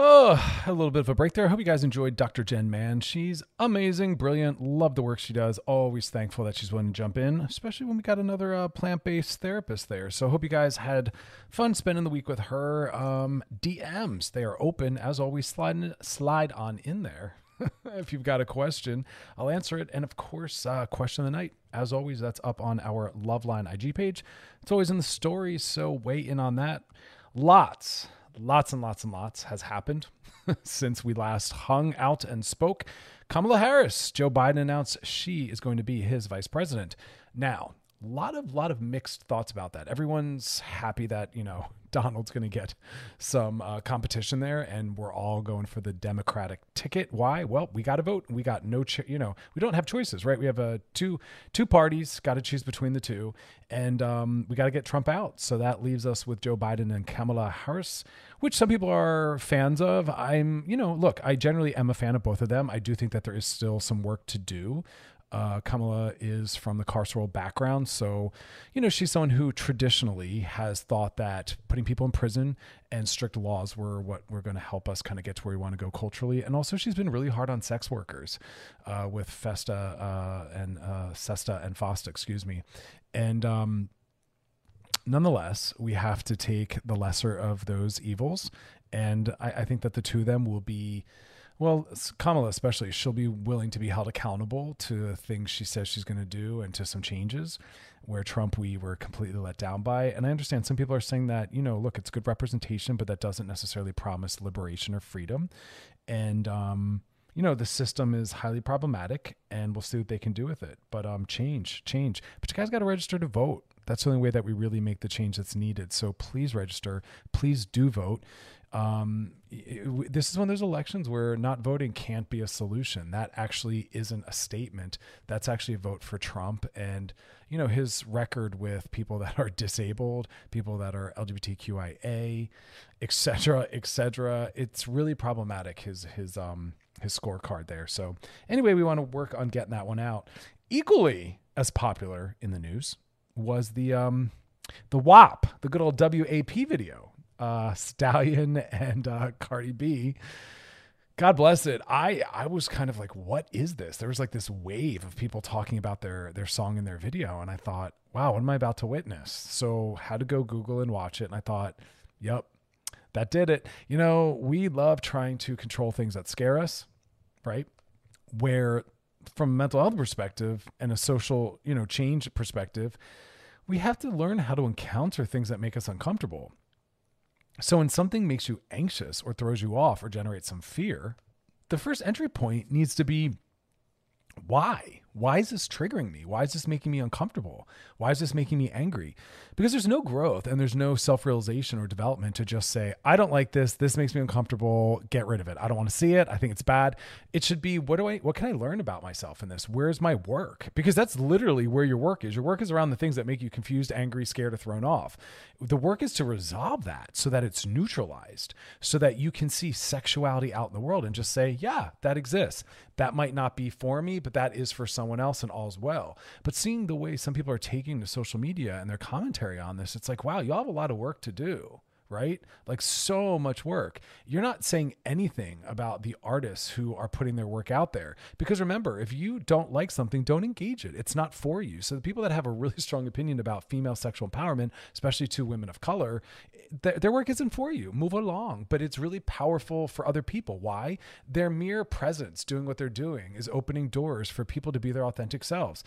Oh, a little bit of a break there. I hope you guys enjoyed Dr. Jenn Mann. She's amazing, brilliant, love the work she does. Always thankful that she's willing to jump in, especially when we got another uh, plant based therapist there. So, hope you guys had fun spending the week with her. Um, DMs, they are open as always. Slide, slide on in there. if you've got a question, I'll answer it. And of course, uh, question of the night, as always, that's up on our Loveline IG page. It's always in the stories, so weigh in on that. Lots lots and lots and lots has happened since we last hung out and spoke. Kamala Harris, Joe Biden announced she is going to be his vice president. Now, lot of lot of mixed thoughts about that. Everyone's happy that you know Donald's going to get some uh, competition there, and we're all going for the Democratic ticket. Why? Well, we got to vote. We got no, cho- you know, we don't have choices, right? We have uh, two two parties, got to choose between the two, and um, we got to get Trump out. So that leaves us with Joe Biden and Kamala Harris, which some people are fans of. I'm, you know, look, I generally am a fan of both of them. I do think that there is still some work to do. Uh, Kamala is from the carceral background. So, you know, she's someone who traditionally has thought that putting people in prison and strict laws were what were going to help us kind of get to where we want to go culturally. And also, she's been really hard on sex workers uh, with Festa uh, and uh, Sesta and Fosta, excuse me. And, um, nonetheless, we have to take the lesser of those evils. And I, I think that the two of them will be well, Kamala especially, she'll be willing to be held accountable to things she says she's going to do and to some changes where Trump we were completely let down by. And I understand some people are saying that, you know, look, it's good representation, but that doesn't necessarily promise liberation or freedom. And um, you know, the system is highly problematic and we'll see what they can do with it. But um change, change. But you guys got to register to vote. That's the only way that we really make the change that's needed. So please register. Please do vote um, it, this is one of those elections where not voting can't be a solution. That actually isn't a statement. That's actually a vote for Trump. And, you know, his record with people that are disabled, people that are LGBTQIA, et cetera, et cetera, it's really problematic, his, his, um, his scorecard there. So anyway, we want to work on getting that one out. Equally as popular in the news was the, um, the WAP, the good old WAP video uh, Stallion and uh, Cardi B. God bless it. I I was kind of like, what is this? There was like this wave of people talking about their their song and their video, and I thought, wow, what am I about to witness? So had to go Google and watch it, and I thought, yep, that did it. You know, we love trying to control things that scare us, right? Where from a mental health perspective and a social, you know, change perspective, we have to learn how to encounter things that make us uncomfortable. So when something makes you anxious or throws you off or generates some fear, the first entry point needs to be why? Why is this triggering me? Why is this making me uncomfortable? Why is this making me angry? Because there's no growth and there's no self realization or development to just say, I don't like this. This makes me uncomfortable. Get rid of it. I don't want to see it. I think it's bad. It should be, what do I, what can I learn about myself in this? Where's my work? Because that's literally where your work is. Your work is around the things that make you confused, angry, scared, or thrown off. The work is to resolve that so that it's neutralized, so that you can see sexuality out in the world and just say, yeah, that exists. That might not be for me, but that is for someone else and all's well. But seeing the way some people are taking to social media and their commentary on this, it's like, wow, y'all have a lot of work to do right? Like so much work. You're not saying anything about the artists who are putting their work out there. Because remember, if you don't like something, don't engage it. It's not for you. So the people that have a really strong opinion about female sexual empowerment, especially to women of color, th- their work isn't for you. Move along. But it's really powerful for other people. Why? Their mere presence doing what they're doing is opening doors for people to be their authentic selves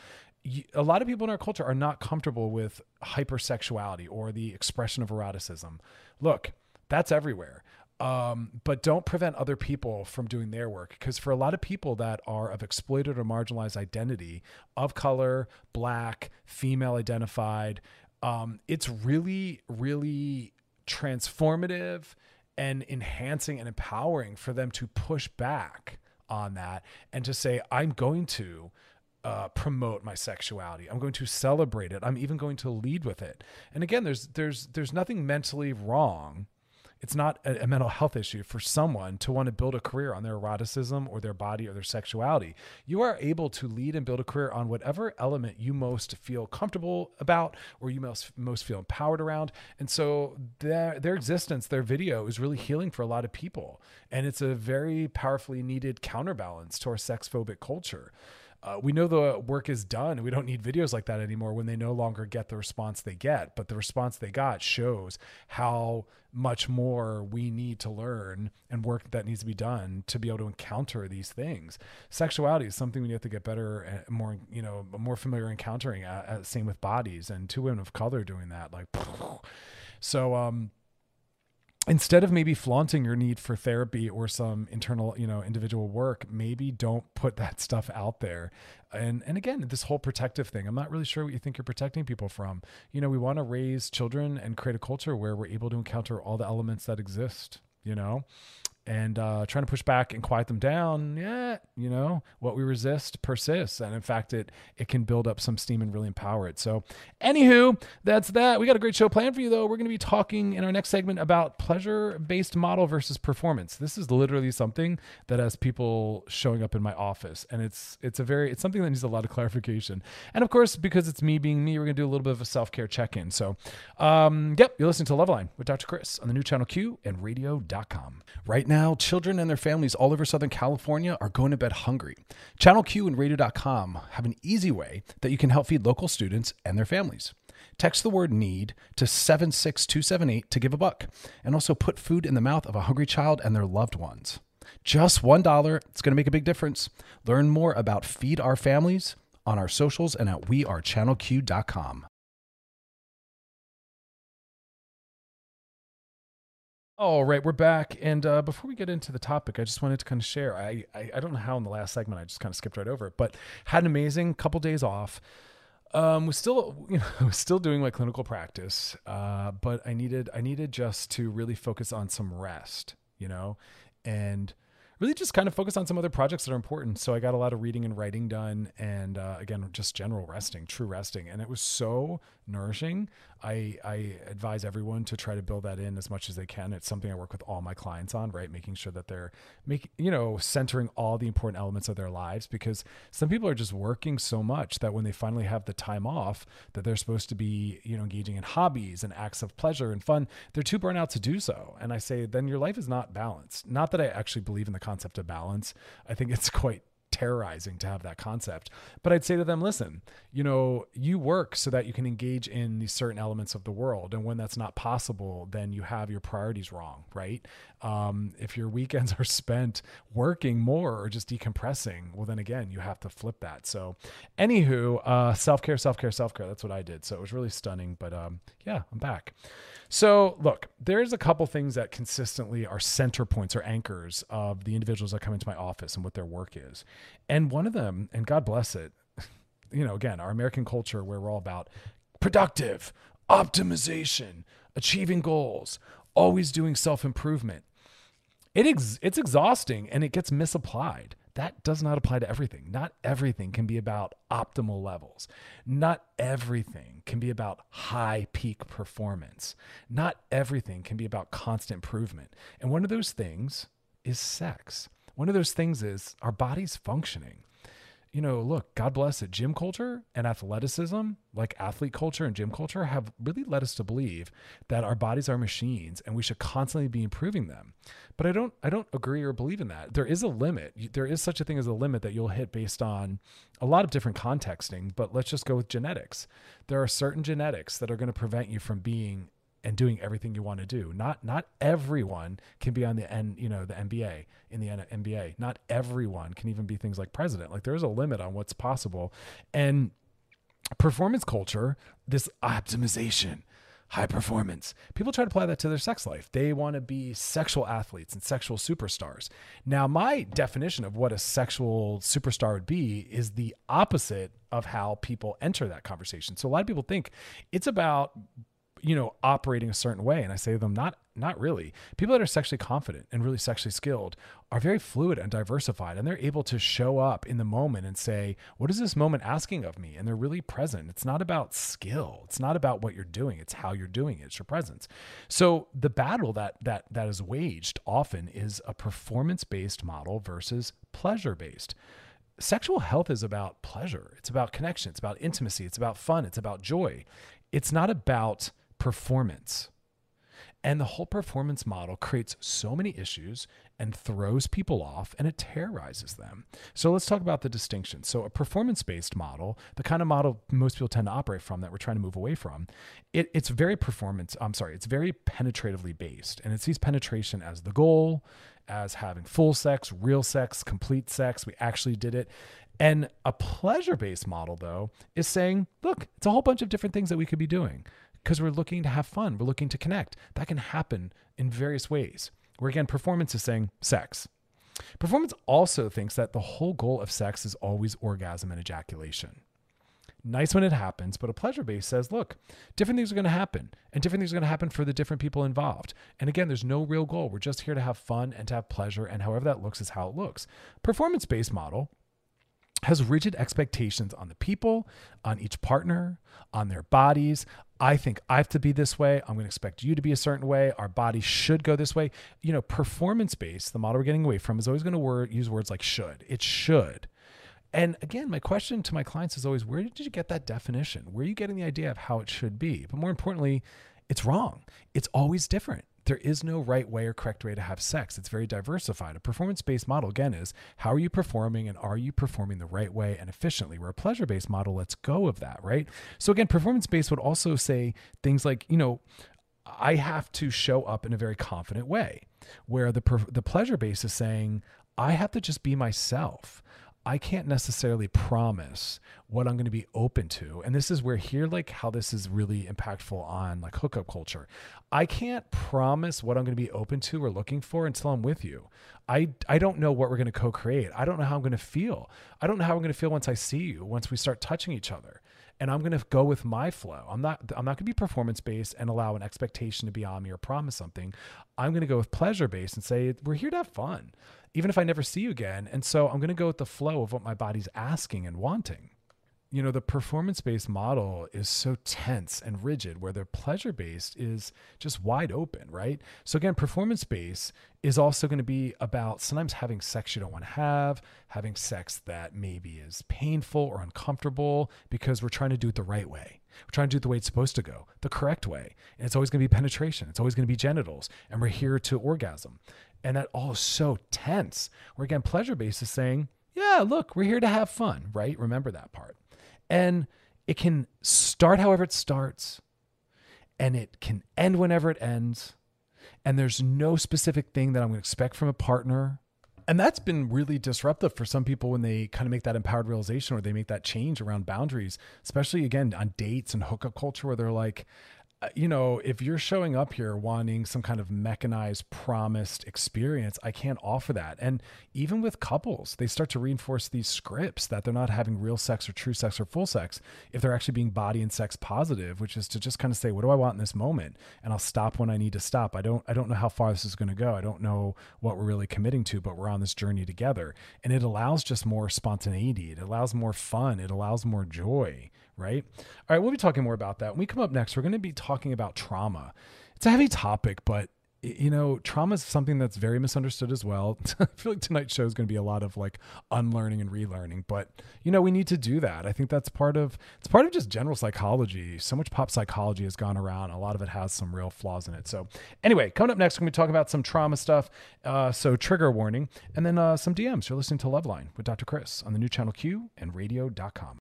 a lot of people in our culture are not comfortable with hypersexuality or the expression of eroticism. Look, that's everywhere. Um, but don't prevent other people from doing their work because for a lot of people that are of exploited or marginalized identity of color black female identified um, it's really really transformative and enhancing and empowering for them to push back on that and to say i'm going to uh, promote my sexuality. I'm going to celebrate it. I'm even going to lead with it. And again, there's there's there's nothing mentally wrong. It's not a, a, mental health issue for someone to want to build a career on their eroticism or their body or their sexuality. You are able to lead and build a career on whatever element you most feel comfortable about or you most most feel empowered around. And so their their existence, their video is really healing for a lot of people. And it's a very powerfully needed counterbalance to our sex phobic culture uh, we know the work is done. We don't need videos like that anymore when they no longer get the response they get. But the response they got shows how much more we need to learn and work that needs to be done to be able to encounter these things. Sexuality is something we have to get better and more, you know, more familiar encountering. Uh, uh, same with bodies and two women of color doing that. Like, so, um, instead of maybe flaunting your need for therapy or some internal you know individual work maybe don't put that stuff out there. And and again this whole protective thing i'm not really sure what you think you're protecting people from. You know we want to raise children and create a culture where we're able to encounter all the elements that exist you know and uh, trying to push back and quiet them down, yeah, you know, what we resist persists, and in fact, it it can build up some steam and really empower it. So, anywho, that's that. We got a great show planned for you, though. We're going to be talking in our next segment about pleasure-based model versus performance. This is literally something that has people showing up in my office, and it's it's a very it's something that needs a lot of clarification. And of course, because it's me being me, we're going to do a little bit of a self-care check-in. So, um, yep, you're listening to Loveline with Dr. Chris on the new channel Q and Radio.com right now, children and their families all over Southern California are going to bed hungry. Channel Q and radio.com have an easy way that you can help feed local students and their families. Text the word need to 76278 to give a buck and also put food in the mouth of a hungry child and their loved ones. Just $1, it's going to make a big difference. Learn more about Feed Our Families on our socials and at wearechannelq.com. All right, we're back. And uh, before we get into the topic, I just wanted to kind of share. I, I, I don't know how in the last segment I just kind of skipped right over it, but had an amazing couple days off. Um, was still you know still doing my clinical practice, uh, but I needed I needed just to really focus on some rest, you know, and really just kind of focus on some other projects that are important. So I got a lot of reading and writing done, and uh, again, just general resting, true resting, and it was so nourishing. I, I advise everyone to try to build that in as much as they can. It's something I work with all my clients on, right? Making sure that they're making, you know, centering all the important elements of their lives because some people are just working so much that when they finally have the time off that they're supposed to be, you know, engaging in hobbies and acts of pleasure and fun, they're too burnt out to do so. And I say, then your life is not balanced. Not that I actually believe in the concept of balance. I think it's quite terrorizing to have that concept. But I'd say to them, listen, you know, you work so that you can engage in these certain elements of the world. And when that's not possible, then you have your priorities wrong, right? Um, if your weekends are spent working more or just decompressing, well, then again, you have to flip that. So, anywho, uh, self care, self care, self care. That's what I did. So it was really stunning. But um, yeah, I'm back. So, look, there's a couple things that consistently are center points or anchors of the individuals that come into my office and what their work is. And one of them, and God bless it, you know, again, our American culture where we're all about productive, optimization, achieving goals, always doing self improvement. It ex- it's exhausting and it gets misapplied that does not apply to everything. Not everything can be about optimal levels. Not everything can be about high peak performance. Not everything can be about constant improvement. And one of those things is sex. One of those things is our body's functioning. You know, look, God bless it. Gym culture and athleticism, like athlete culture and gym culture, have really led us to believe that our bodies are machines and we should constantly be improving them. But I don't, I don't agree or believe in that. There is a limit. There is such a thing as a limit that you'll hit based on a lot of different contexting. But let's just go with genetics. There are certain genetics that are going to prevent you from being and doing everything you want to do. Not not everyone can be on the N, you know, the NBA in the NBA. Not everyone can even be things like president. Like there's a limit on what's possible. And performance culture, this optimization, high performance. People try to apply that to their sex life. They want to be sexual athletes and sexual superstars. Now, my definition of what a sexual superstar would be is the opposite of how people enter that conversation. So a lot of people think it's about you know operating a certain way. And i say to them not not really. People that are sexually confident and really sexually skilled are very fluid and diversified and they're able to show up in the moment and say what is this moment asking of me? And they're really present. It's not about skill. It's not about what you're doing. It's how you're doing it. It's your presence. So the battle that that that is waged often is a performance based model versus pleasure based sexual health is about pleasure. It's about connection. It's about intimacy. It's about fun. It's about joy. It's not about performance. And the whole performance model creates so many issues and throws people off and it terrorizes them. So let's talk about the distinction. So, a performance based model, the kind of model most people tend to operate from that we're trying to move away from, it, it's very performance, I'm sorry, it's very penetratively based. And it sees penetration as the goal, as having full sex, real sex, complete sex. We actually did it. And a pleasure based model, though, is saying, look, it's a whole bunch of different things that we could be doing because we're looking to have fun. We're looking to connect. That can happen in various ways. Where again, performance is saying sex. Performance also thinks that the whole goal of sex is always orgasm and ejaculation. Nice when it happens, but a pleasure base says, look, different things are going to happen, and different things are going to happen for the different people involved. And again, there's no real goal. We're just here to have fun and to have pleasure, and however that looks is how it looks. Performance based model has rigid expectations on the people, on each partner, on their bodies. I think I have to be this way. I'm going to expect you to be a certain way. Our body should go this way. You know, performance based, the model we're getting away from is always going to word, use words like should. It should. And again, my question to my clients is always where did you get that definition? Where are you getting the idea of how it should be? But more importantly, it's wrong. It's always different there is no right way or correct way to have sex. It's very diversified. A performance based model, again, is how are you performing and are you performing the right way and efficiently? Where a pleasure based model lets go of that, right? So, again, performance based would also say things like, you know, I have to show up in a very confident way, where the, the pleasure base is saying, I have to just be myself. I can't necessarily promise what I'm going to be open to. And this is where here, like how this is really impactful on like hookup culture. I can't promise what I'm going to be open to or looking for until I'm with you. I, I don't know what we're going to co-create. I don't know how I'm going to feel. I don't know how I'm going to feel once I see you, once we start touching each other. And I'm going to go with my flow. I'm not I'm not going to be performance based and allow an expectation to be on me or promise something. I'm going to go with pleasure based and say we're here to have fun even if I never see you again. And so I'm going to go with the flow of what my body's asking and wanting. You know, the performance based model is so tense and rigid, where the pleasure based is just wide open, right? So, again, performance based is also going to be about sometimes having sex you don't want to have, having sex that maybe is painful or uncomfortable because we're trying to do it the right way. We're trying to do it the way it's supposed to go, the correct way. And it's always going to be penetration, it's always going to be genitals, and we're here to orgasm. And that all is so tense. Where again, pleasure based is saying, yeah, look, we're here to have fun, right? Remember that part. And it can start however it starts, and it can end whenever it ends. And there's no specific thing that I'm going to expect from a partner. And that's been really disruptive for some people when they kind of make that empowered realization or they make that change around boundaries, especially again on dates and hookup culture where they're like, Uh, you know, if you're showing up here wanting some kind of mechanized, promised experience, I can't offer that. And even with couples, they start to reinforce these scripts that they're not having real sex or true sex or full sex if they're actually being body and sex positive, which is to just kind of say, what do I want in this moment? And I'll stop when I need to stop. I don't I don't know how far this is going to go. I don't know what we're really committing to, but we're on this journey together. And it allows just more spontaneity. It allows more fun. It allows more joy right? All right, we'll be talking more about that. When we come up next, we're going to be talking about trauma. It's a heavy topic, but you know, trauma is something that's very misunderstood as well. I feel like tonight's show is going to be a lot of like unlearning and relearning, but you know, we need to do that. I think that's part of it's part of just general psychology. So much pop psychology has gone around. A lot of it has some real flaws in it. So, anyway, coming up next, we're going to talk about some trauma stuff. Uh, so, trigger warning, and then uh, some DMs. You're listening to Loveline with Dr. Chris on the new channel Q and radio.com.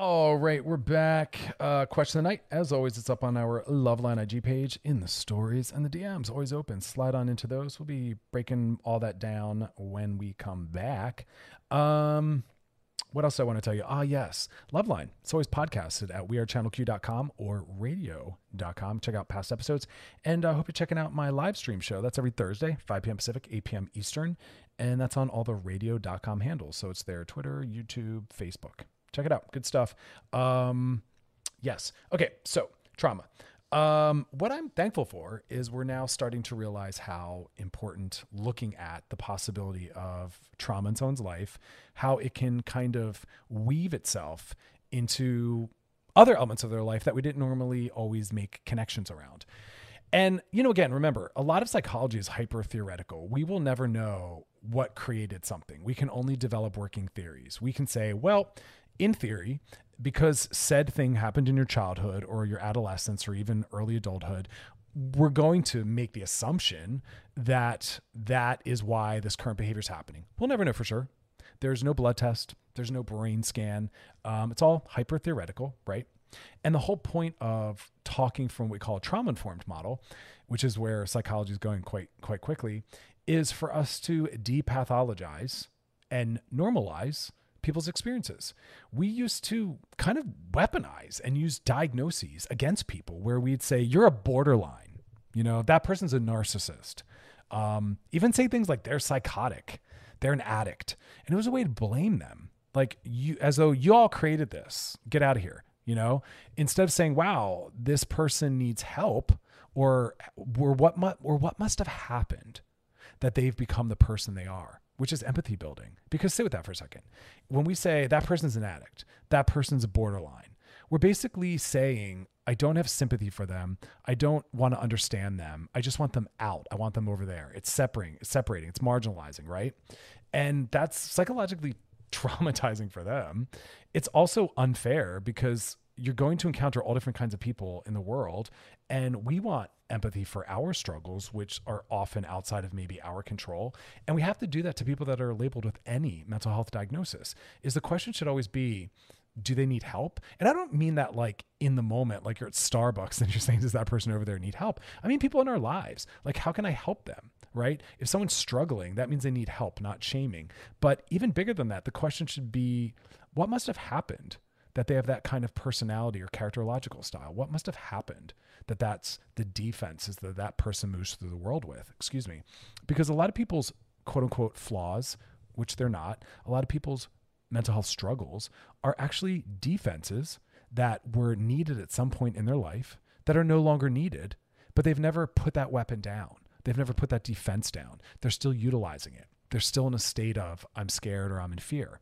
All right, we're back. Uh, question of the night. As always, it's up on our Loveline IG page in the stories and the DMs. Always open. Slide on into those. We'll be breaking all that down when we come back. Um, what else I want to tell you? Ah, yes, Loveline. It's always podcasted at wearechannelq.com or radio.com. Check out past episodes. And I uh, hope you're checking out my live stream show. That's every Thursday, 5 p.m. Pacific, 8 p.m. Eastern. And that's on all the radio.com handles. So it's there Twitter, YouTube, Facebook. Check it out. Good stuff. Um, yes. Okay. So trauma. Um, what I'm thankful for is we're now starting to realize how important looking at the possibility of trauma in someone's life, how it can kind of weave itself into other elements of their life that we didn't normally always make connections around. And, you know, again, remember, a lot of psychology is hyper theoretical. We will never know what created something. We can only develop working theories. We can say, well, in theory, because said thing happened in your childhood or your adolescence or even early adulthood, we're going to make the assumption that that is why this current behavior is happening. We'll never know for sure. There's no blood test, there's no brain scan. Um, it's all hyper theoretical, right? And the whole point of talking from what we call a trauma informed model, which is where psychology is going quite quite quickly, is for us to depathologize and normalize people's experiences. We used to kind of weaponize and use diagnoses against people where we'd say, you're a borderline, you know, that person's a narcissist. Um, even say things like they're psychotic, they're an addict. And it was a way to blame them. Like you, as though you all created this, get out of here, you know, instead of saying, wow, this person needs help or, or what, mu- or what must have happened that they've become the person they are which is empathy building. Because sit with that for a second. When we say that person's an addict, that person's a borderline, we're basically saying, I don't have sympathy for them. I don't want to understand them. I just want them out. I want them over there. It's separating, it's separating, it's marginalizing, right? And that's psychologically traumatizing for them. It's also unfair because you're going to encounter all different kinds of people in the world and we want empathy for our struggles which are often outside of maybe our control and we have to do that to people that are labeled with any mental health diagnosis is the question should always be do they need help? And I don't mean that like in the moment, like you're at Starbucks and you're saying, does that person over there need help? I mean, people in our lives, like, how can I help them? Right? If someone's struggling, that means they need help, not shaming. But even bigger than that, the question should be, what must have happened that they have that kind of personality or characterological style? What must have happened that that's the defenses that that person moves through the world with? Excuse me. Because a lot of people's quote unquote flaws, which they're not, a lot of people's mental health struggles are actually defenses that were needed at some point in their life that are no longer needed, but they've never put that weapon down. They've never put that defense down. They're still utilizing it. They're still in a state of I'm scared or I'm in fear.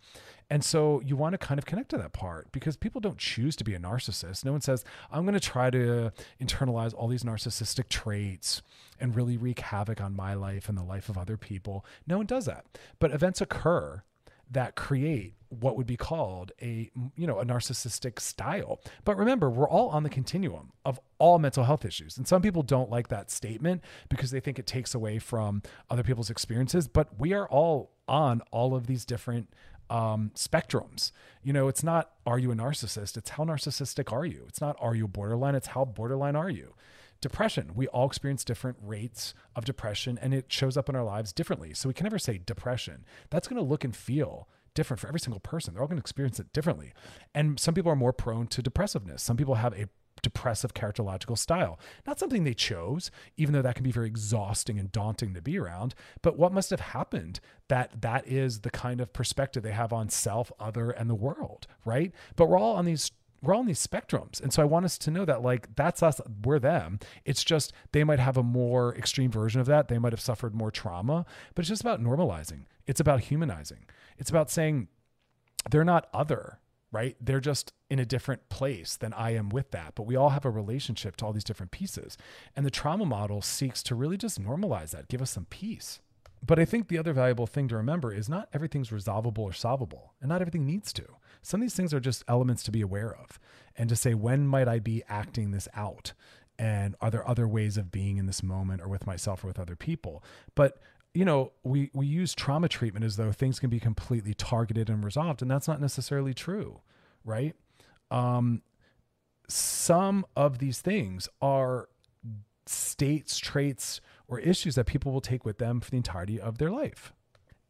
And so you want to kind of connect to that part because people don't choose to be a narcissist. No one says, I'm going to try to internalize all these narcissistic traits and really wreak havoc on my life and the life of other people. No one does that. But events occur that create what would be called a you know a narcissistic style but remember we're all on the continuum of all mental health issues and some people don't like that statement because they think it takes away from other people's experiences but we are all on all of these different um, spectrums. You know, it's not are you a narcissist? It's how narcissistic are you? It's not are you borderline? It's how borderline are you? Depression. We all experience different rates of depression and it shows up in our lives differently. So we can never say depression. That's going to look and feel different for every single person. They're all going to experience it differently. And some people are more prone to depressiveness. Some people have a depressive characterological style. Not something they chose, even though that can be very exhausting and daunting to be around, but what must have happened that that is the kind of perspective they have on self, other, and the world, right? But we're all on these we're all on these spectrums. And so I want us to know that like that's us, we're them. It's just they might have a more extreme version of that. They might have suffered more trauma, but it's just about normalizing. It's about humanizing. It's about saying they're not other right? They're just in a different place than I am with that. But we all have a relationship to all these different pieces. And the trauma model seeks to really just normalize that, give us some peace. But I think the other valuable thing to remember is not everything's resolvable or solvable, and not everything needs to. Some of these things are just elements to be aware of and to say, when might I be acting this out? And are there other ways of being in this moment or with myself or with other people? But you know, we we use trauma treatment as though things can be completely targeted and resolved, and that's not necessarily true, right? Um, some of these things are states, traits, or issues that people will take with them for the entirety of their life.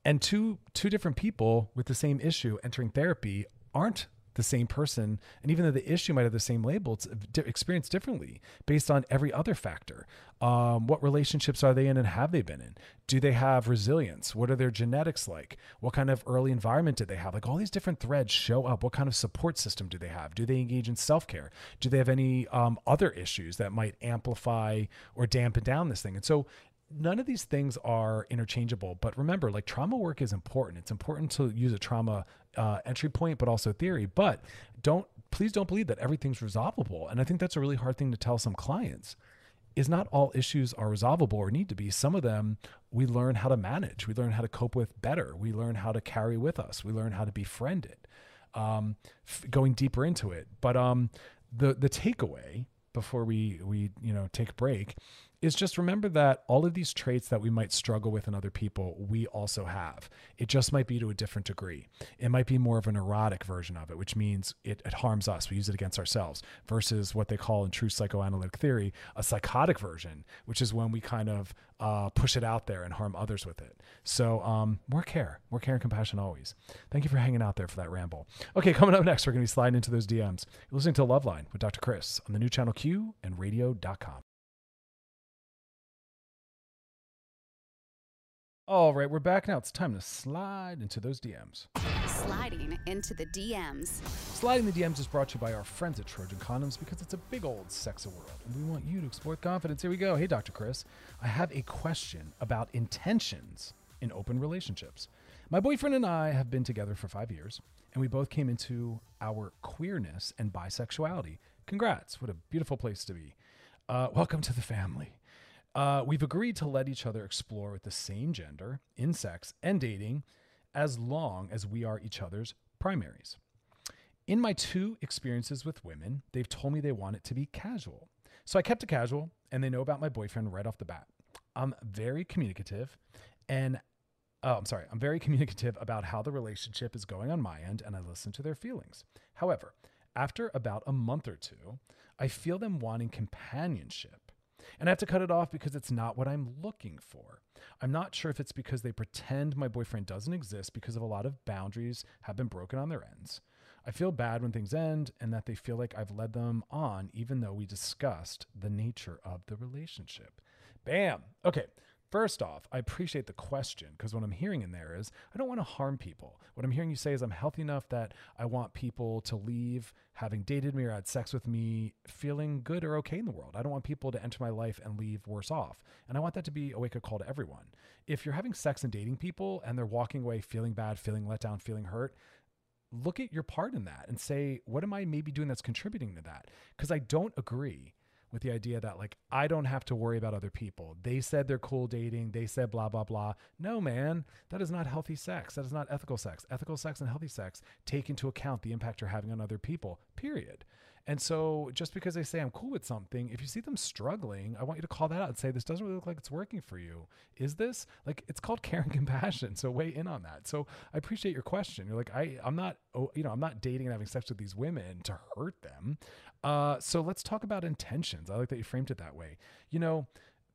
And two two different people with the same issue entering therapy aren't the same person. And even though the issue might have the same label, it's experienced differently based on every other factor. Um, what relationships are they in and have they been in? Do they have resilience? What are their genetics like? What kind of early environment did they have? Like all these different threads show up. What kind of support system do they have? Do they engage in self care? Do they have any um, other issues that might amplify or dampen down this thing? And so none of these things are interchangeable but remember like trauma work is important. It's important to use a trauma uh, entry point but also theory. But don't please don't believe that everything's resolvable. And i think that's a really hard thing to tell some clients is not all issues are resolvable or need to be. Some of them we learn how to manage. We learn how to cope with better. We learn how to carry with us. We learn how to befriend it um, f- going deeper into it. But um, the the takeaway before we we you know take a break is just remember that all of these traits that we might struggle with in other people, we also have. It just might be to a different degree. It might be more of a neurotic version of it, which means it, it harms us. We use it against ourselves, versus what they call in true psychoanalytic theory a psychotic version, which is when we kind of uh, push it out there and harm others with it. So, um, more care, more care and compassion always. Thank you for hanging out there for that ramble. Okay, coming up next, we're going to be sliding into those DMs. You're listening to Loveline with Dr. Chris on the new channel Q and radio.com. All right, we're back now. It's time to slide into those DMs. Sliding into the DMs. Sliding the DMs is brought to you by our friends at Trojan Condoms because it's a big old sexy world and we want you to explore confidence. Here we go. Hey, Dr. Chris, I have a question about intentions in open relationships. My boyfriend and I have been together for five years and we both came into our queerness and bisexuality. Congrats. What a beautiful place to be. Uh, welcome to the family. Uh, we've agreed to let each other explore with the same gender in sex and dating as long as we are each other's primaries. In my two experiences with women, they've told me they want it to be casual. So I kept it casual, and they know about my boyfriend right off the bat. I'm very communicative, and oh, I'm sorry, I'm very communicative about how the relationship is going on my end, and I listen to their feelings. However, after about a month or two, I feel them wanting companionship and I have to cut it off because it's not what I'm looking for. I'm not sure if it's because they pretend my boyfriend doesn't exist because of a lot of boundaries have been broken on their ends. I feel bad when things end and that they feel like I've led them on, even though we discussed the nature of the relationship. Bam. Okay. First off, I appreciate the question because what I'm hearing in there is I don't want to harm people. What I'm hearing you say is I'm healthy enough that I want people to leave having dated me or had sex with me feeling good or okay in the world. I don't want people to enter my life and leave worse off. And I want that to be a wake up call to everyone. If you're having sex and dating people and they're walking away feeling bad, feeling let down, feeling hurt, look at your part in that and say, what am I maybe doing that's contributing to that? Because I don't agree with the idea that like I don't have to worry about other people. They said they're cool dating, they said blah blah blah. No, man, that is not healthy sex. That is not ethical sex. Ethical sex and healthy sex take into account the impact you're having on other people. Period. And so just because they say I'm cool with something, if you see them struggling, I want you to call that out and say, this doesn't really look like it's working for you. Is this like it's called care and compassion? So weigh in on that. So I appreciate your question. You're like, I, I'm not, oh, you know, I'm not dating and having sex with these women to hurt them. Uh, so let's talk about intentions. I like that you framed it that way. You know,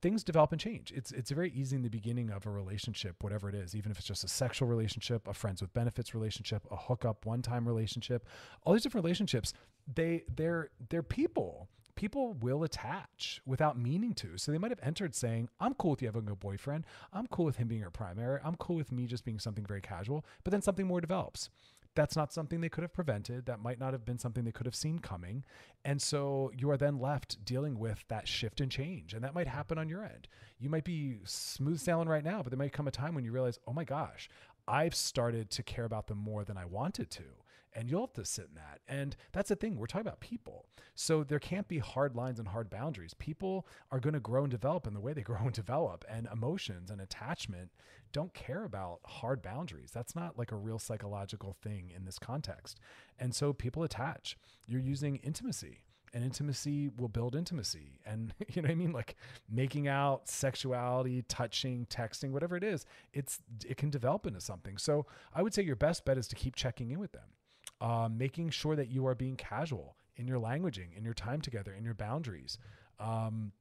things develop and change. It's it's very easy in the beginning of a relationship, whatever it is, even if it's just a sexual relationship, a friends with benefits relationship, a hookup one time relationship, all these different relationships, they they're they're people. People will attach without meaning to. So they might have entered saying, I'm cool with you having a boyfriend. I'm cool with him being your primary. I'm cool with me just being something very casual. But then something more develops that's not something they could have prevented. That might not have been something they could have seen coming. And so you are then left dealing with that shift and change. And that might happen on your end. You might be smooth sailing right now, but there might come a time when you realize, oh my gosh, I've started to care about them more than I wanted to. And you'll have to sit in that. And that's the thing, we're talking about people. So there can't be hard lines and hard boundaries. People are going to grow and develop in the way they grow and develop, and emotions and attachment don't care about hard boundaries. That's not like a real psychological thing in this context. And so people attach. You're using intimacy and intimacy will build intimacy and you know what i mean like making out sexuality touching texting whatever it is it's it can develop into something so i would say your best bet is to keep checking in with them um, making sure that you are being casual in your languaging in your time together in your boundaries. Um,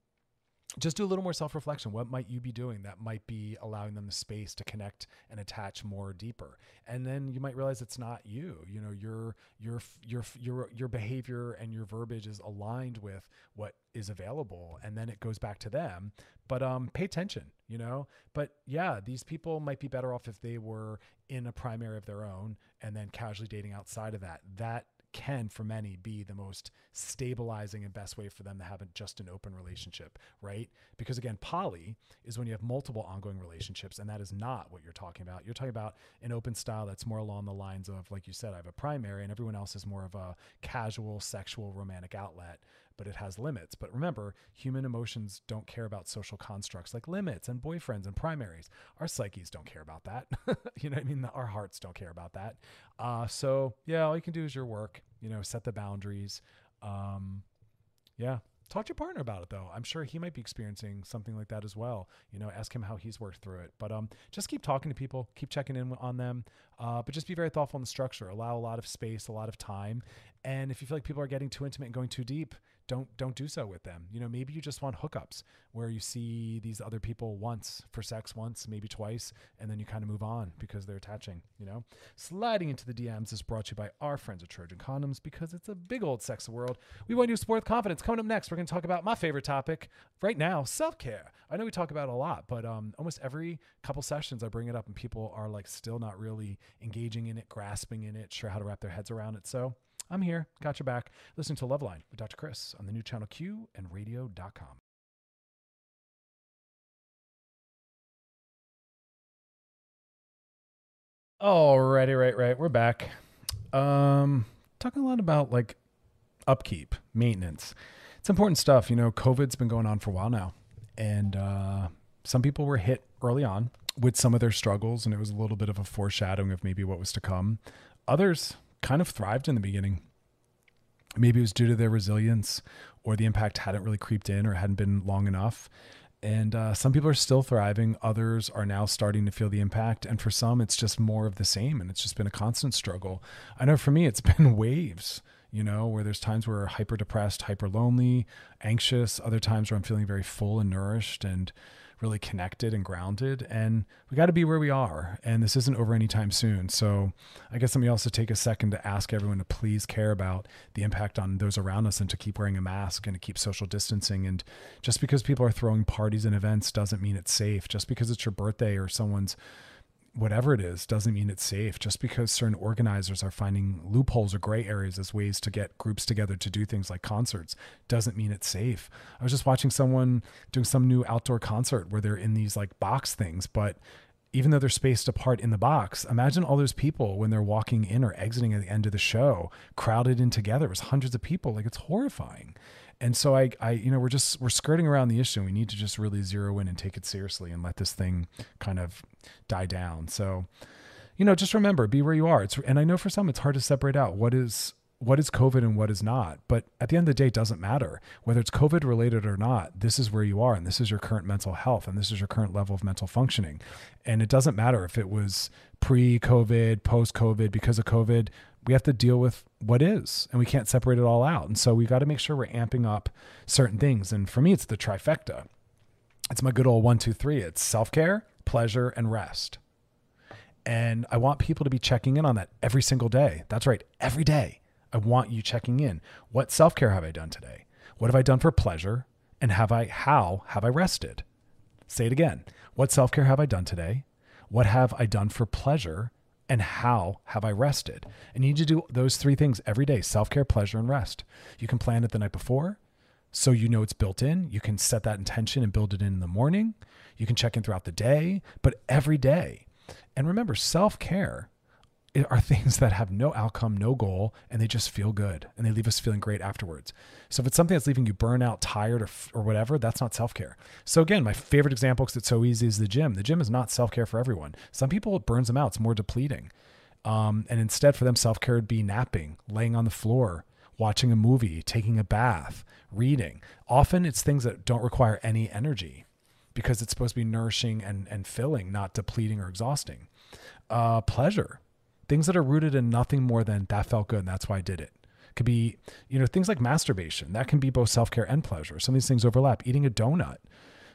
just do a little more self reflection. What might you be doing that might be allowing them the space to connect and attach more deeper? And then you might realize it's not you. You know, your your your your your behavior and your verbiage is aligned with what is available, and then it goes back to them. But um, pay attention. You know, but yeah, these people might be better off if they were in a primary of their own and then casually dating outside of that. That can for many be the most stabilizing and best way for them to have a, just an open relationship, right? Because again, poly is when you have multiple ongoing relationships, and that is not what you're talking about. You're talking about an open style that's more along the lines of, like you said, I have a primary, and everyone else is more of a casual, sexual, romantic outlet but it has limits. But remember, human emotions don't care about social constructs like limits and boyfriends and primaries. Our psyches don't care about that. you know what I mean? Our hearts don't care about that. Uh, so, yeah, all you can do is your work, you know, set the boundaries. Um, yeah, talk to your partner about it though i'm sure he might be experiencing something like that as well you know ask him how he's worked through it but um just keep talking to people keep checking in on them uh, but just be very thoughtful in the structure allow a lot of space a lot of time and if you feel like people are getting too intimate and going too deep don't don't do so with them. You know, maybe you just want hookups where you see these other people once for sex once, maybe twice, and then you kind of move on because they're attaching, you know? Sliding into the DMs is brought to you by our friends at Trojan Condoms because it's a big old sex world. We want you to support with confidence. Coming up next, we're going to talk about my favorite topic right now, self-care. I know we talk about it a lot, but um, almost every couple sessions I bring it up and people are like still not really engaging in it, grasping in it, sure how to wrap their heads around it. So I'm here, got your back. Listen to Loveline with Dr. Chris on the new channel Q and radio.com. Alrighty, right, right. We're back. Um, talking a lot about like upkeep, maintenance. It's important stuff. You know, COVID's been going on for a while now, and uh, some people were hit early on with some of their struggles, and it was a little bit of a foreshadowing of maybe what was to come. Others kind of thrived in the beginning. Maybe it was due to their resilience or the impact hadn't really creeped in or hadn't been long enough. And uh, some people are still thriving. Others are now starting to feel the impact. And for some, it's just more of the same. And it's just been a constant struggle. I know for me, it's been waves, you know, where there's times where hyper depressed, hyper lonely, anxious, other times where I'm feeling very full and nourished and really connected and grounded. And we got to be where we are. And this isn't over anytime soon. So I guess let me also take a second to ask everyone to please care about the impact on those around us and to keep wearing a mask and to keep social distancing. And just because people are throwing parties and events doesn't mean it's safe. Just because it's your birthday or someone's whatever it is doesn't mean it's safe. Just because certain organizers are finding loopholes or gray areas as ways to get groups together to do things like concerts doesn't mean it's safe. I was just watching someone doing some new outdoor concert where they're in these like box things, but even though they're spaced apart in the box, imagine all those people when they're walking in or exiting at the end of the show, crowded in together. It was hundreds of people. Like it's horrifying and so I, I, you know, we're just we're skirting around the issue. We need to just really zero in and take it seriously and let this thing kind of die down. So, you know, just remember, be where you are. It's and I know for some it's hard to separate out what is what is COVID and what is not. But at the end of the day, it doesn't matter whether it's COVID related or not. This is where you are, and this is your current mental health, and this is your current level of mental functioning. And it doesn't matter if it was pre COVID, post COVID, because of COVID we have to deal with what is and we can't separate it all out. And so we got to make sure we're amping up certain things. And for me, it's the trifecta. It's my good old one, two, three. It's self care, pleasure, and rest. And I want people to be checking in on that every single day. That's right, every day. I want you checking in. What self care have I done today? What have I done for pleasure? And have I, how have I rested? Say it again. What self care have I done today? What have I done for pleasure? And how have I rested? And you need to do those three things every day self care, pleasure, and rest. You can plan it the night before so you know it's built in. You can set that intention and build it in in the morning. You can check in throughout the day, but every day. And remember, self care are things that have no outcome, no goal, and they just feel good and they leave us feeling great afterwards. So if it's something that's leaving you burnout, tired, or, or whatever, that's not self care. So again, my favorite example because it's so easy is the gym. The gym is not self care for everyone. Some people it burns them out. It's more depleting. Um, and instead, for them, self care would be napping, laying on the floor, watching a movie, taking a bath, reading. Often it's things that don't require any energy because it's supposed to be nourishing and, and filling, not depleting or exhausting. Uh, pleasure things that are rooted in nothing more than that felt good and that's why I did it. Could be, you know, things like masturbation. That can be both self care and pleasure. Some of these things overlap. Eating a donut.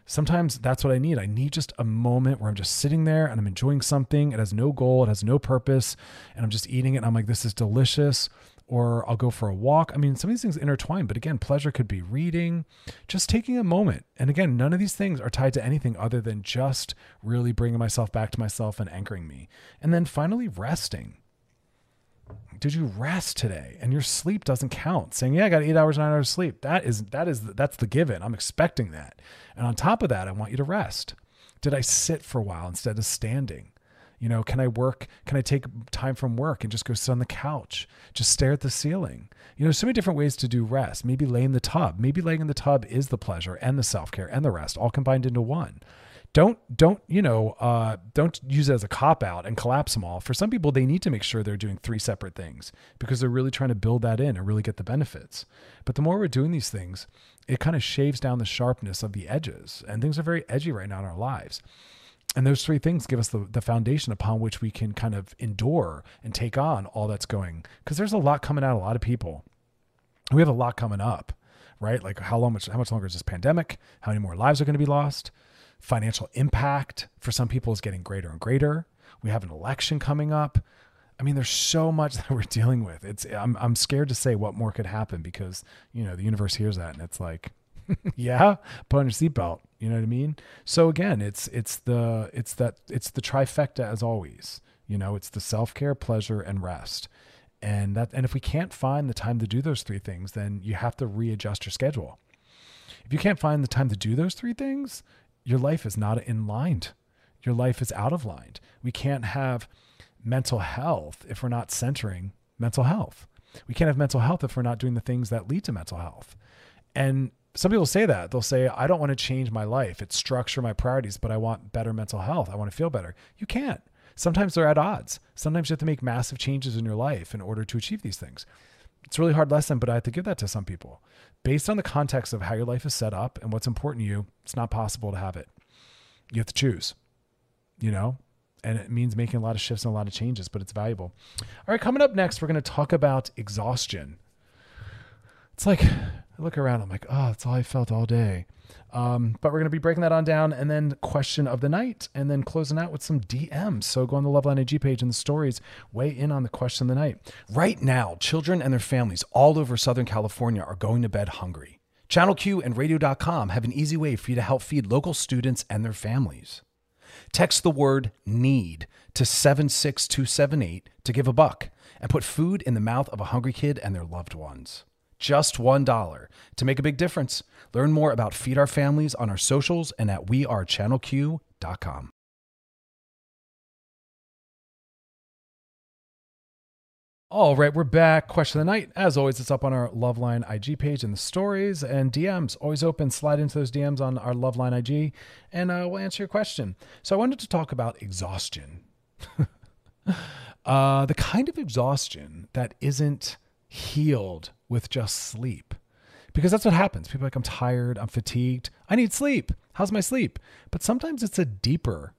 Sometimes that's what I need. I need just a moment where I'm just sitting there and I'm enjoying something. It has no goal, it has no purpose, and I'm just eating it. And I'm like, this is delicious or I'll go for a walk. I mean, some of these things intertwine, but again, pleasure could be reading, just taking a moment. And again, none of these things are tied to anything other than just really bringing myself back to myself and anchoring me. And then finally, resting. Did you rest today? And your sleep doesn't count. Saying, "Yeah, I got 8 hours, 9 hours of sleep." That is that is that's the given. I'm expecting that. And on top of that, I want you to rest. Did I sit for a while instead of standing? You know, can I work? Can I take time from work and just go sit on the couch, just stare at the ceiling? You know, so many different ways to do rest. Maybe lay in the tub. Maybe laying in the tub is the pleasure and the self care and the rest all combined into one. Don't don't you know? Uh, don't use it as a cop out and collapse them all. For some people, they need to make sure they're doing three separate things because they're really trying to build that in and really get the benefits. But the more we're doing these things, it kind of shaves down the sharpness of the edges, and things are very edgy right now in our lives. And those three things give us the, the foundation upon which we can kind of endure and take on all that's going. Because there's a lot coming out, a lot of people. We have a lot coming up, right? Like how long much how much longer is this pandemic? How many more lives are going to be lost? Financial impact for some people is getting greater and greater. We have an election coming up. I mean, there's so much that we're dealing with. It's I'm I'm scared to say what more could happen because you know the universe hears that and it's like, yeah, put on your seatbelt. You know what I mean? So again, it's it's the it's that it's the trifecta as always. You know, it's the self-care, pleasure, and rest. And that and if we can't find the time to do those three things, then you have to readjust your schedule. If you can't find the time to do those three things, your life is not in line. Your life is out of line. We can't have mental health if we're not centering mental health. We can't have mental health if we're not doing the things that lead to mental health. And some people say that. They'll say i don't want to change my life. It's structure my priorities but i want better mental health. I want to feel better. You can't. Sometimes they're at odds. Sometimes you have to make massive changes in your life in order to achieve these things. It's a really hard lesson but i have to give that to some people. Based on the context of how your life is set up and what's important to you it's not possible to have it. You have to choose you know? And it means making a lot of shifts and a lot of changes but it's valuable. All right coming up next we're going to talk about exhaustion. It's like I look around, I'm like, oh, that's all I felt all day. Um, but we're going to be breaking that on down and then question of the night and then closing out with some DMs. So go on the Loveline IG page and the stories, weigh in on the question of the night. Right now, children and their families all over Southern California are going to bed hungry. Channel Q and radio.com have an easy way for you to help feed local students and their families. Text the word need to 76278 to give a buck and put food in the mouth of a hungry kid and their loved ones just $1 to make a big difference. Learn more about Feed Our Families on our socials and at wearechannelq.com. All right, we're back. Question of the night. As always, it's up on our Loveline IG page and the stories and DMs. Always open. Slide into those DMs on our Loveline IG and uh, we'll answer your question. So I wanted to talk about exhaustion. uh, the kind of exhaustion that isn't healed with just sleep. Because that's what happens. People like, I'm tired, I'm fatigued, I need sleep. How's my sleep? But sometimes it's a deeper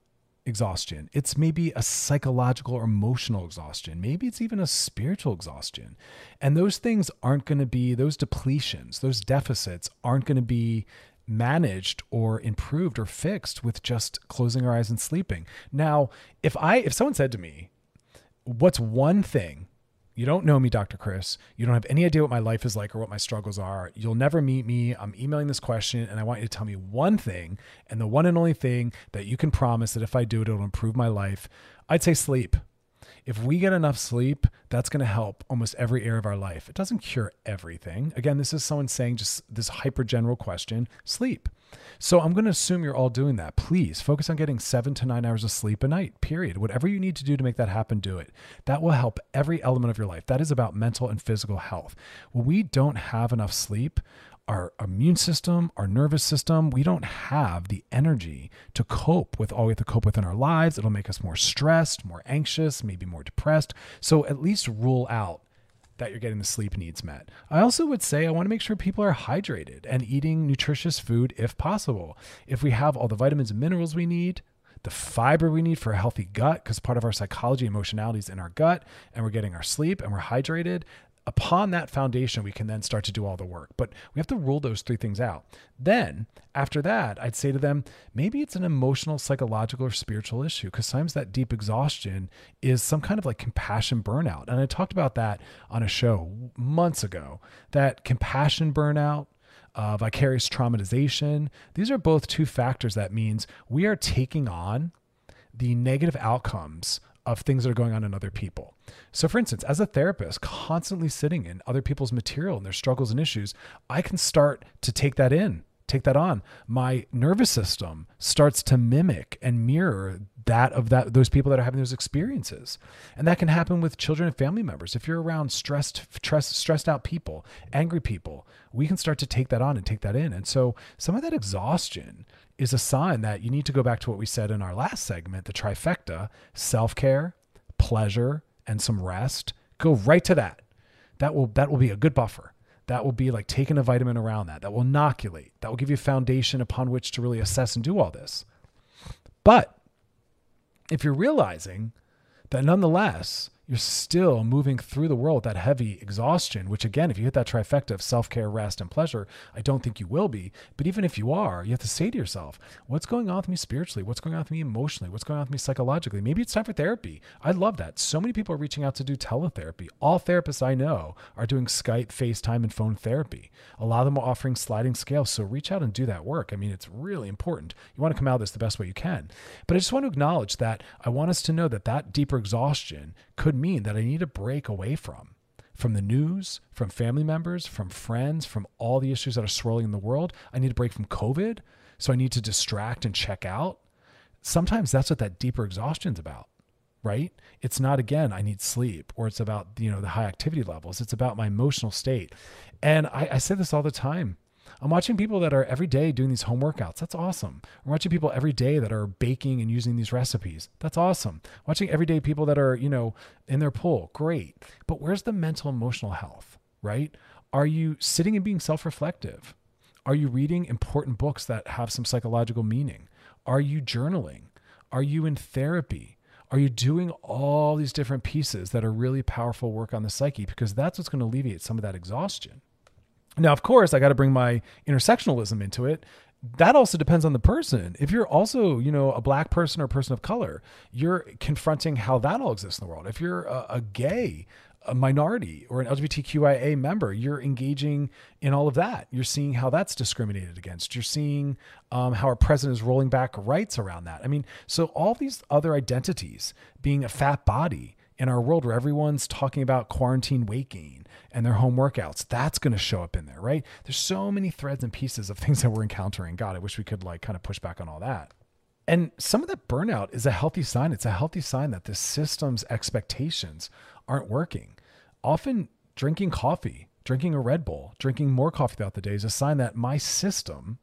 exhaustion. It's maybe a psychological or emotional exhaustion. Maybe it's even a spiritual exhaustion. And those things aren't going to be, those depletions, those deficits aren't going to be managed or improved or fixed with just closing our eyes and sleeping. Now, if I if someone said to me, what's one thing you don't know me, Dr. Chris. You don't have any idea what my life is like or what my struggles are. You'll never meet me. I'm emailing this question and I want you to tell me one thing and the one and only thing that you can promise that if I do it, it'll improve my life. I'd say sleep. If we get enough sleep, that's going to help almost every area of our life. It doesn't cure everything. Again, this is someone saying just this hyper general question sleep. So I'm going to assume you're all doing that. Please focus on getting seven to nine hours of sleep a night, period. Whatever you need to do to make that happen, do it. That will help every element of your life. That is about mental and physical health. When we don't have enough sleep, our immune system, our nervous system, we don't have the energy to cope with all we have to cope with in our lives. It'll make us more stressed, more anxious, maybe more depressed. So at least rule out that you're getting the sleep needs met. I also would say I want to make sure people are hydrated and eating nutritious food if possible. If we have all the vitamins and minerals we need, the fiber we need for a healthy gut, because part of our psychology, emotionality is in our gut, and we're getting our sleep and we're hydrated, upon that foundation, we can then start to do all the work. But we have to rule those three things out. Then, after that, I'd say to them, maybe it's an emotional, psychological, or spiritual issue because sometimes that deep exhaustion is some kind of like compassion burnout. And I talked about that on a show months ago that compassion burnout. Uh, vicarious traumatization. These are both two factors that means we are taking on the negative outcomes of things that are going on in other people. So, for instance, as a therapist, constantly sitting in other people's material and their struggles and issues, I can start to take that in, take that on. My nervous system starts to mimic and mirror that of that those people that are having those experiences. And that can happen with children and family members. If you're around stressed stressed stressed out people, angry people, we can start to take that on and take that in. And so some of that exhaustion is a sign that you need to go back to what we said in our last segment the trifecta self care, pleasure, and some rest. Go right to that. That will that will be a good buffer. That will be like taking a vitamin around that. That will inoculate. That will give you a foundation upon which to really assess and do all this. But if you're realizing that nonetheless you're still moving through the world with that heavy exhaustion, which again, if you hit that trifecta of self care, rest, and pleasure, I don't think you will be. But even if you are, you have to say to yourself, what's going on with me spiritually? What's going on with me emotionally? What's going on with me psychologically? Maybe it's time for therapy. I love that. So many people are reaching out to do teletherapy. All therapists I know are doing Skype, FaceTime, and phone therapy. A lot of them are offering sliding scales. So reach out and do that work. I mean, it's really important. You want to come out of this the best way you can. But I just want to acknowledge that I want us to know that that deeper exhaustion could mean that I need to break away from from the news, from family members, from friends, from all the issues that are swirling in the world. I need to break from COVID. So I need to distract and check out. Sometimes that's what that deeper exhaustion's about, right? It's not again, I need sleep or it's about, you know, the high activity levels. It's about my emotional state. And I, I say this all the time. I'm watching people that are every day doing these home workouts. That's awesome. I'm watching people every day that are baking and using these recipes. That's awesome. Watching everyday people that are, you know, in their pool. Great. But where's the mental emotional health, right? Are you sitting and being self-reflective? Are you reading important books that have some psychological meaning? Are you journaling? Are you in therapy? Are you doing all these different pieces that are really powerful work on the psyche? Because that's what's going to alleviate some of that exhaustion. Now, of course, I got to bring my intersectionalism into it. That also depends on the person. If you're also, you know, a black person or a person of color, you're confronting how that all exists in the world. If you're a, a gay, a minority or an LGBTQIA member, you're engaging in all of that. You're seeing how that's discriminated against. You're seeing um, how our president is rolling back rights around that. I mean, so all these other identities, being a fat body in our world where everyone's talking about quarantine weight gain, and their home workouts. That's going to show up in there, right? There's so many threads and pieces of things that we're encountering. God, I wish we could like kind of push back on all that. And some of that burnout is a healthy sign. It's a healthy sign that the system's expectations aren't working. Often drinking coffee, drinking a Red Bull, drinking more coffee throughout the day is a sign that my system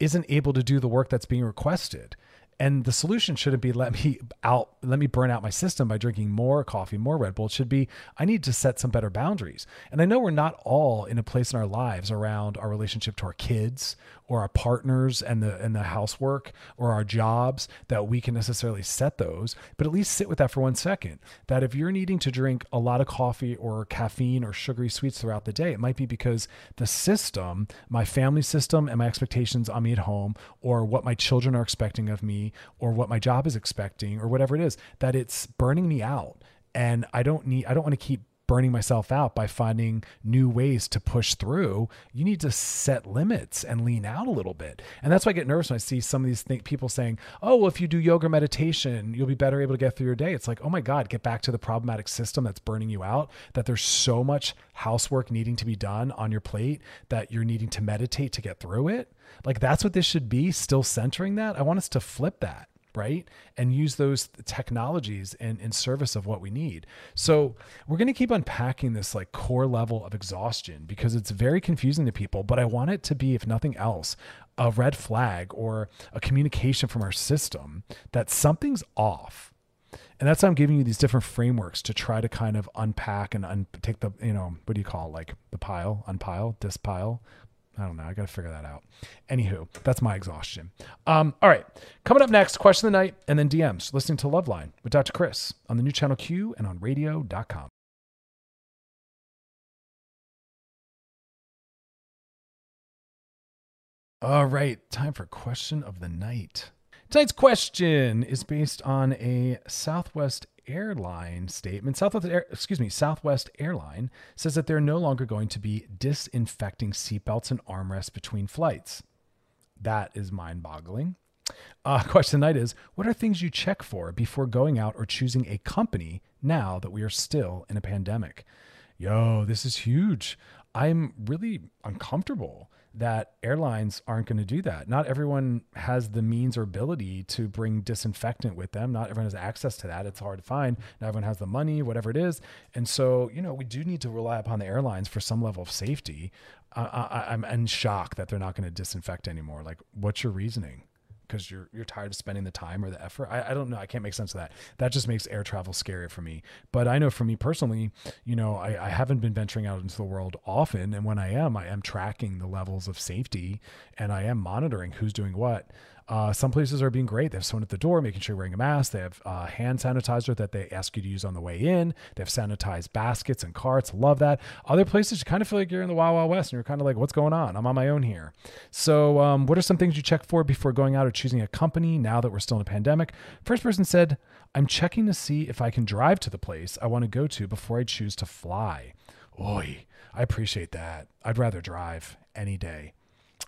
isn't able to do the work that's being requested. And the solution shouldn't be let me out, let me burn out my system by drinking more coffee, more Red Bull. It should be I need to set some better boundaries. And I know we're not all in a place in our lives around our relationship to our kids or our partners and the and the housework or our jobs that we can necessarily set those, but at least sit with that for one second. That if you're needing to drink a lot of coffee or caffeine or sugary sweets throughout the day, it might be because the system, my family system and my expectations on me at home, or what my children are expecting of me, or what my job is expecting, or whatever it is, that it's burning me out. And I don't need I don't want to keep burning myself out by finding new ways to push through. You need to set limits and lean out a little bit. And that's why I get nervous when I see some of these th- people saying, oh, well, if you do yoga meditation, you'll be better able to get through your day. It's like, oh my God, get back to the problematic system that's burning you out, that there's so much housework needing to be done on your plate that you're needing to meditate to get through it. Like that's what this should be, still centering that. I want us to flip that right? And use those technologies in, in service of what we need. So we're going to keep unpacking this like core level of exhaustion because it's very confusing to people, but I want it to be, if nothing else, a red flag or a communication from our system that something's off. And that's why I'm giving you these different frameworks to try to kind of unpack and un- take the, you know, what do you call it? like the pile, unpile, dispile, I don't know. I got to figure that out. Anywho, that's my exhaustion. Um, all right. Coming up next, question of the night and then DMs. Listening to Loveline with Dr. Chris on the new channel Q and on radio.com. All right. Time for question of the night. Tonight's question is based on a Southwest airline statement, Southwest, Air, excuse me, Southwest Airline says that they're no longer going to be disinfecting seatbelts and armrests between flights. That is mind-boggling. Uh, question tonight is: What are things you check for before going out or choosing a company now that we are still in a pandemic? Yo, this is huge. I'm really uncomfortable that airlines aren't going to do that. Not everyone has the means or ability to bring disinfectant with them. Not everyone has access to that. It's hard to find. Not everyone has the money, whatever it is. And so, you know, we do need to rely upon the airlines for some level of safety. Uh, I, I'm in shock that they're not going to disinfect anymore. Like, what's your reasoning? Because you're you're tired of spending the time or the effort. I, I don't know. I can't make sense of that. That just makes air travel scary for me. But I know for me personally, you know, I, I haven't been venturing out into the world often, and when I am, I am tracking the levels of safety and I am monitoring who's doing what. Uh, some places are being great. They have someone at the door making sure you're wearing a mask. They have uh, hand sanitizer that they ask you to use on the way in. They have sanitized baskets and carts. Love that. Other places, you kind of feel like you're in the Wild Wild West and you're kind of like, what's going on? I'm on my own here. So, um, what are some things you check for before going out or choosing a company now that we're still in a pandemic? First person said, I'm checking to see if I can drive to the place I want to go to before I choose to fly. Oi, I appreciate that. I'd rather drive any day.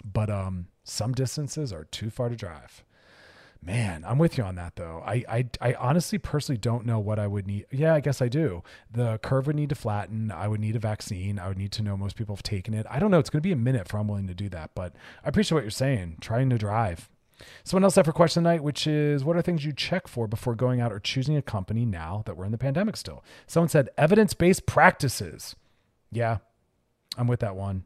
But um, some distances are too far to drive. Man, I'm with you on that though. I, I I honestly personally don't know what I would need. Yeah, I guess I do. The curve would need to flatten. I would need a vaccine. I would need to know most people have taken it. I don't know. It's going to be a minute for I'm willing to do that, but I appreciate what you're saying. Trying to drive. Someone else had for question tonight, which is what are things you check for before going out or choosing a company now that we're in the pandemic still? Someone said evidence based practices. Yeah, I'm with that one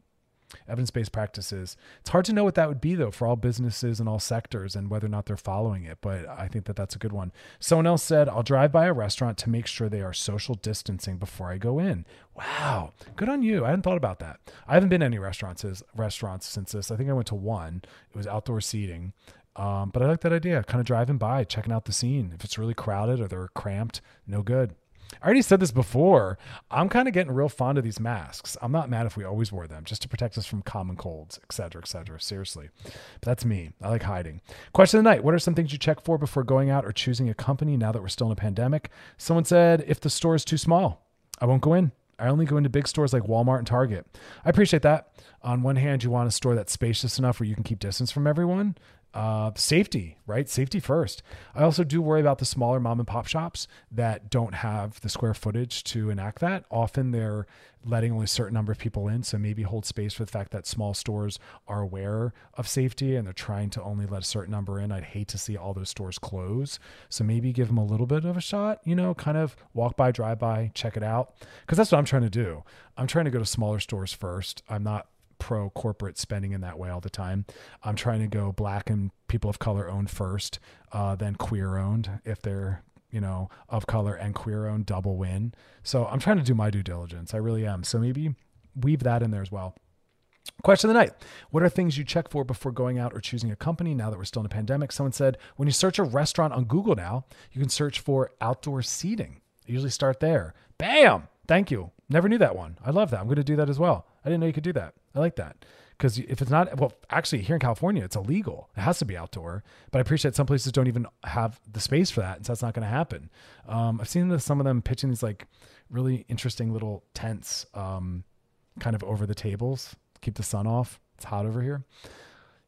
evidence based practices. It's hard to know what that would be, though, for all businesses and all sectors and whether or not they're following it. But I think that that's a good one. Someone else said, I'll drive by a restaurant to make sure they are social distancing before I go in. Wow. Good on you. I hadn't thought about that. I haven't been to any restaurants, restaurants since this. I think I went to one, it was outdoor seating. Um, but I like that idea, kind of driving by, checking out the scene. If it's really crowded or they're cramped, no good. I already said this before. I'm kind of getting real fond of these masks. I'm not mad if we always wore them just to protect us from common colds, et cetera, et cetera. Seriously. But that's me. I like hiding. Question of the night What are some things you check for before going out or choosing a company now that we're still in a pandemic? Someone said, if the store is too small, I won't go in. I only go into big stores like Walmart and Target. I appreciate that. On one hand, you want a store that's spacious enough where you can keep distance from everyone uh, safety, right? Safety first. I also do worry about the smaller mom and pop shops that don't have the square footage to enact that. Often they're letting only a certain number of people in. So maybe hold space for the fact that small stores are aware of safety and they're trying to only let a certain number in. I'd hate to see all those stores close. So maybe give them a little bit of a shot, you know, kind of walk by, drive by, check it out. Cause that's what I'm trying to do. I'm trying to go to smaller stores first. I'm not pro corporate spending in that way all the time. I'm trying to go black and people of color owned first, uh, then queer owned if they're you know of color and queer owned double win. So I'm trying to do my due diligence. I really am. So maybe weave that in there as well. Question of the night. What are things you check for before going out or choosing a company now that we're still in a pandemic? Someone said when you search a restaurant on Google now, you can search for outdoor seating. I usually start there. Bam! Thank you. Never knew that one. I love that. I'm going to do that as well. I didn't know you could do that. I like that. Because if it's not, well, actually, here in California, it's illegal. It has to be outdoor. But I appreciate some places don't even have the space for that, and so that's not going to happen. Um, I've seen some of them pitching these like really interesting little tents, um, kind of over the tables, keep the sun off. It's hot over here.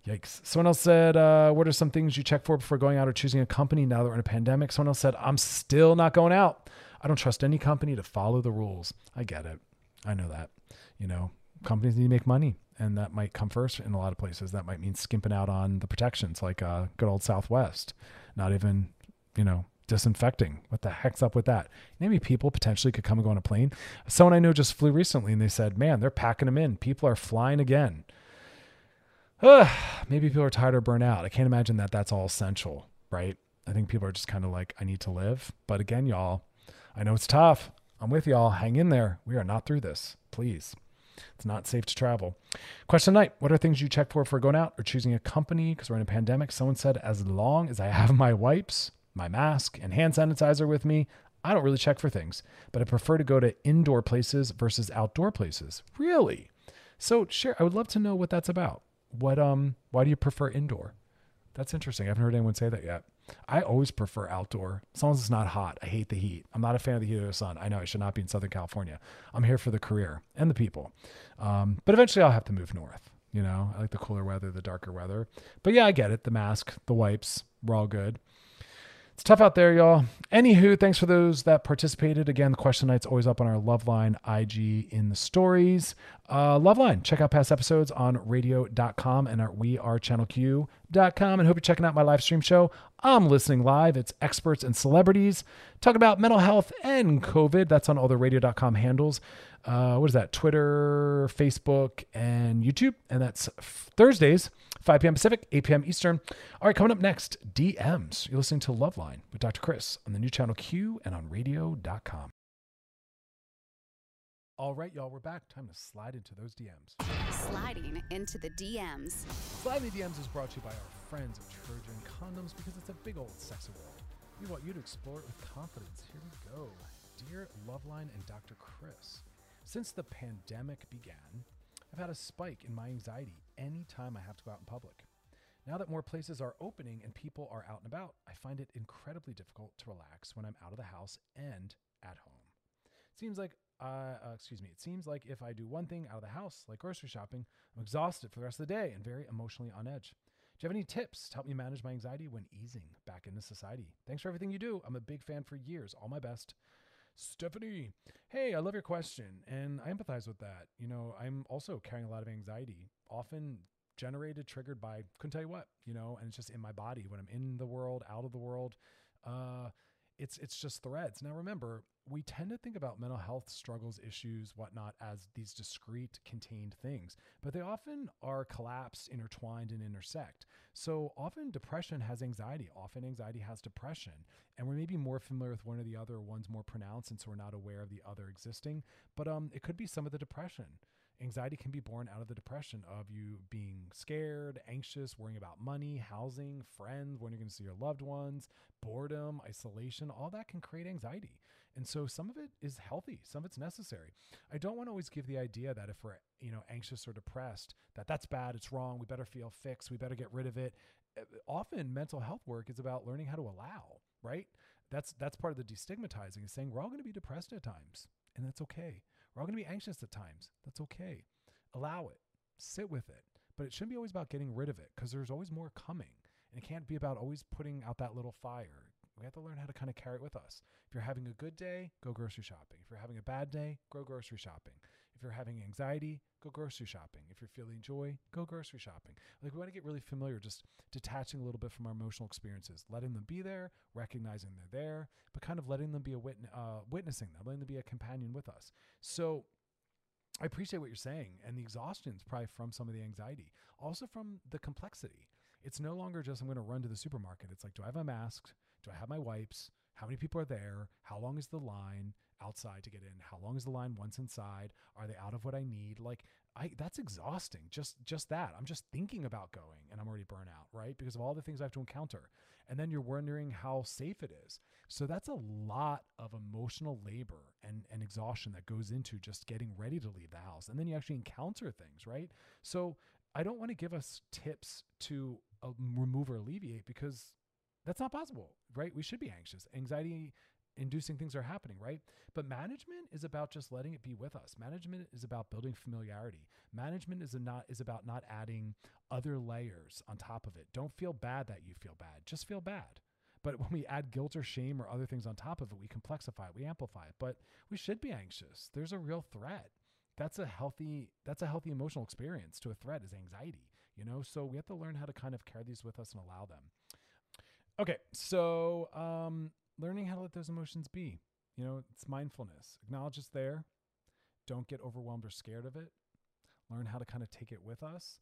Yikes. Someone else said, uh, What are some things you check for before going out or choosing a company now that we're in a pandemic? Someone else said, I'm still not going out. I don't trust any company to follow the rules. I get it. I know that. You know, companies need to make money, and that might come first in a lot of places. That might mean skimping out on the protections, like uh, good old Southwest, not even, you know, disinfecting. What the heck's up with that? Maybe people potentially could come and go on a plane. Someone I know just flew recently, and they said, Man, they're packing them in. People are flying again. Ugh, maybe people are tired or burnt out. I can't imagine that that's all essential, right? I think people are just kind of like, I need to live. But again, y'all, I know it's tough. I'm with y'all. Hang in there. We are not through this. Please. It's not safe to travel. Question night What are things you check for for going out or choosing a company? Because we're in a pandemic. Someone said, as long as I have my wipes, my mask, and hand sanitizer with me, I don't really check for things, but I prefer to go to indoor places versus outdoor places. Really? So, share. I would love to know what that's about. What um why do you prefer indoor? That's interesting. I haven't heard anyone say that yet. I always prefer outdoor. As long as it's not hot. I hate the heat. I'm not a fan of the heat of the sun. I know I should not be in Southern California. I'm here for the career and the people. Um, but eventually I'll have to move north. You know, I like the cooler weather, the darker weather. But yeah, I get it. The mask, the wipes, we're all good. It's tough out there, y'all. Anywho, thanks for those that participated. Again, the question night's always up on our Loveline IG in the stories. Uh, Loveline, check out past episodes on radio.com and our We Are channelq.com. And hope you're checking out my live stream show. I'm listening live. It's experts and celebrities talk about mental health and COVID. That's on all the radio.com handles. Uh, what is that? Twitter, Facebook, and YouTube. And that's Thursdays, 5 p.m. Pacific, 8 p.m. Eastern. All right, coming up next, DMs. You're listening to Loveline with Dr. Chris on the new channel Q and on radio.com. All right, y'all, we're back. Time to slide into those DMs. Sliding into the DMs. Sliding DMs is brought to you by our friends at Trojan Condoms because it's a big old sexy world. We want you to explore it with confidence. Here we go. Dear Loveline and Dr. Chris, since the pandemic began, I've had a spike in my anxiety anytime I have to go out in public. Now that more places are opening and people are out and about, I find it incredibly difficult to relax when I'm out of the house and at home. It seems like uh, uh, excuse me. It seems like if I do one thing out of the house, like grocery shopping, I'm exhausted for the rest of the day and very emotionally on edge. Do you have any tips to help me manage my anxiety when easing back into society? Thanks for everything you do. I'm a big fan for years. All my best. Stephanie, hey, I love your question and I empathize with that. You know, I'm also carrying a lot of anxiety, often generated, triggered by couldn't tell you what, you know, and it's just in my body when I'm in the world, out of the world. Uh, it's it's just threads. Now remember, we tend to think about mental health struggles, issues, whatnot as these discrete, contained things, but they often are collapsed, intertwined, and intersect. So often depression has anxiety, often anxiety has depression, and we're maybe more familiar with one or the other, one's more pronounced, and so we're not aware of the other existing. But um, it could be some of the depression. Anxiety can be born out of the depression of you being scared, anxious, worrying about money, housing, friends, when you're going to see your loved ones, boredom, isolation, all that can create anxiety. And so some of it is healthy, some of it's necessary. I don't want to always give the idea that if we're, you know, anxious or depressed, that that's bad, it's wrong, we better feel fixed, we better get rid of it. Often mental health work is about learning how to allow, right? That's that's part of the destigmatizing is saying we're all going to be depressed at times, and that's okay. We're all going to be anxious at times. That's okay. Allow it. Sit with it. But it shouldn't be always about getting rid of it because there's always more coming. And it can't be about always putting out that little fire. We have to learn how to kind of carry it with us. If you're having a good day, go grocery shopping. If you're having a bad day, go grocery shopping. If you're having anxiety, go grocery shopping. If you're feeling joy, go grocery shopping. Like we want to get really familiar, just detaching a little bit from our emotional experiences, letting them be there, recognizing they're there, but kind of letting them be a witness, uh, witnessing them, letting them be a companion with us. So I appreciate what you're saying, and the exhaustion is probably from some of the anxiety, also from the complexity. It's no longer just I'm going to run to the supermarket. It's like, do I have my mask? Do I have my wipes? How many people are there? How long is the line? Outside to get in? How long is the line once inside? Are they out of what I need? Like I that's exhausting. Just just that. I'm just thinking about going and I'm already burnt out, right? Because of all the things I have to encounter. And then you're wondering how safe it is. So that's a lot of emotional labor and, and exhaustion that goes into just getting ready to leave the house. And then you actually encounter things, right? So I don't want to give us tips to uh, remove or alleviate because that's not possible, right? We should be anxious. Anxiety inducing things are happening, right? But management is about just letting it be with us. Management is about building familiarity. Management is not is about not adding other layers on top of it. Don't feel bad that you feel bad. Just feel bad. But when we add guilt or shame or other things on top of it, we complexify it, we amplify it. But we should be anxious. There's a real threat. That's a healthy that's a healthy emotional experience to a threat is anxiety, you know? So we have to learn how to kind of carry these with us and allow them. Okay, so um learning how to let those emotions be. You know, it's mindfulness. Acknowledge it's there. Don't get overwhelmed or scared of it. Learn how to kind of take it with us.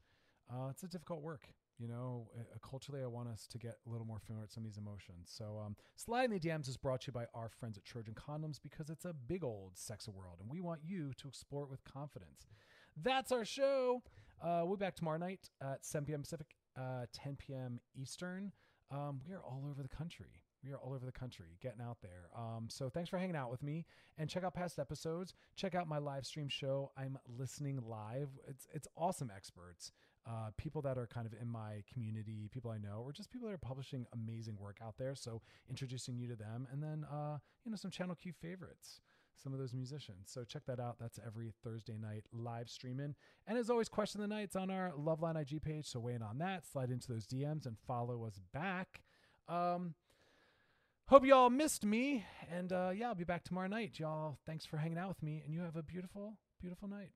Uh, it's a difficult work. You know, uh, culturally, I want us to get a little more familiar with some of these emotions. So, um, Slide in the DMs is brought to you by our friends at Trojan Condoms because it's a big old sex world and we want you to explore it with confidence. That's our show. Uh, we'll be back tomorrow night at 7 p.m. Pacific, uh, 10 p.m. Eastern. Um, we are all over the country. We are all over the country getting out there. Um, so thanks for hanging out with me and check out past episodes. Check out my live stream show. I'm listening live. It's it's awesome experts, uh, people that are kind of in my community, people I know, or just people that are publishing amazing work out there. So introducing you to them, and then uh, you know some Channel Q favorites, some of those musicians. So check that out. That's every Thursday night live streaming. And as always, question of the night's on our Loveline IG page. So weigh in on that. Slide into those DMs and follow us back. Um, Hope you all missed me. And uh, yeah, I'll be back tomorrow night. Y'all, thanks for hanging out with me. And you have a beautiful, beautiful night.